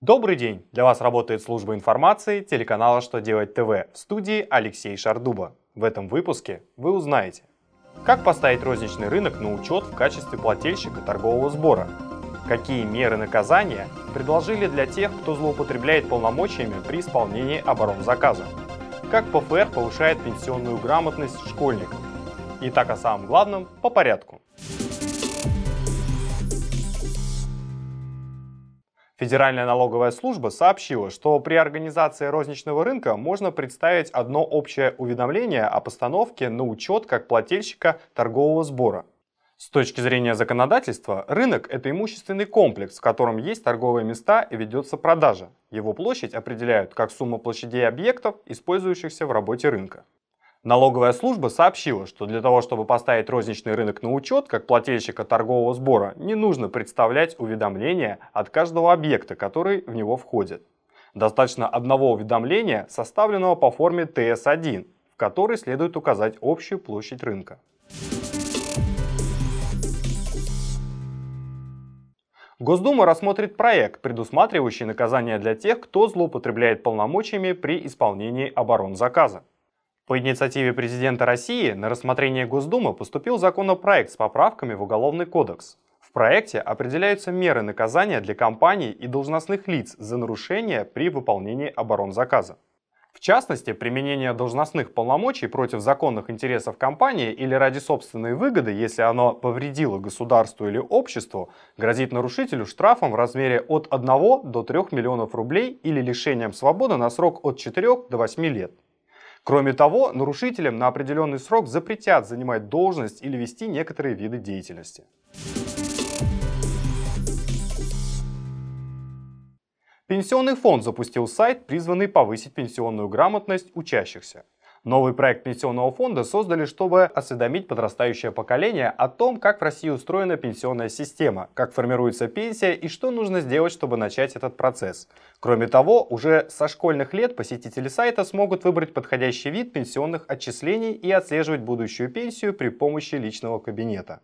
Добрый день! Для вас работает служба информации телеканала «Что делать ТВ» в студии Алексей Шардуба. В этом выпуске вы узнаете, как поставить розничный рынок на учет в качестве плательщика торгового сбора, какие меры наказания предложили для тех, кто злоупотребляет полномочиями при исполнении оборонзаказа, как ПФР повышает пенсионную грамотность школьников. Итак, о самом главном по порядку. Федеральная налоговая служба сообщила, что при организации розничного рынка можно представить одно общее уведомление о постановке на учет как плательщика торгового сбора. С точки зрения законодательства, рынок – это имущественный комплекс, в котором есть торговые места и ведется продажа. Его площадь определяют как сумма площадей объектов, использующихся в работе рынка. Налоговая служба сообщила, что для того, чтобы поставить розничный рынок на учет как плательщика торгового сбора, не нужно представлять уведомления от каждого объекта, который в него входит. Достаточно одного уведомления, составленного по форме ТС-1, в которой следует указать общую площадь рынка. Госдума рассмотрит проект, предусматривающий наказание для тех, кто злоупотребляет полномочиями при исполнении оборонзаказа. По инициативе президента России на рассмотрение Госдумы поступил законопроект с поправками в Уголовный кодекс. В проекте определяются меры наказания для компаний и должностных лиц за нарушения при выполнении оборонзаказа. В частности, применение должностных полномочий против законных интересов компании или ради собственной выгоды, если оно повредило государству или обществу, грозит нарушителю штрафом в размере от 1 до 3 миллионов рублей или лишением свободы на срок от 4 до 8 лет. Кроме того, нарушителям на определенный срок запретят занимать должность или вести некоторые виды деятельности. Пенсионный фонд запустил сайт, призванный повысить пенсионную грамотность учащихся. Новый проект пенсионного фонда создали, чтобы осведомить подрастающее поколение о том, как в России устроена пенсионная система, как формируется пенсия и что нужно сделать, чтобы начать этот процесс. Кроме того, уже со школьных лет посетители сайта смогут выбрать подходящий вид пенсионных отчислений и отслеживать будущую пенсию при помощи личного кабинета.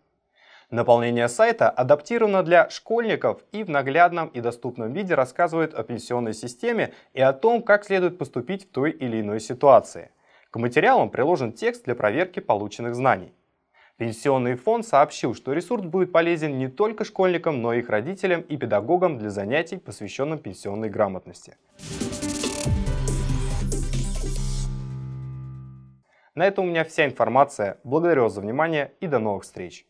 Наполнение сайта адаптировано для школьников и в наглядном и доступном виде рассказывает о пенсионной системе и о том, как следует поступить в той или иной ситуации. К материалам приложен текст для проверки полученных знаний. Пенсионный фонд сообщил, что ресурс будет полезен не только школьникам, но и их родителям и педагогам для занятий, посвященных пенсионной грамотности. На этом у меня вся информация. Благодарю вас за внимание и до новых встреч.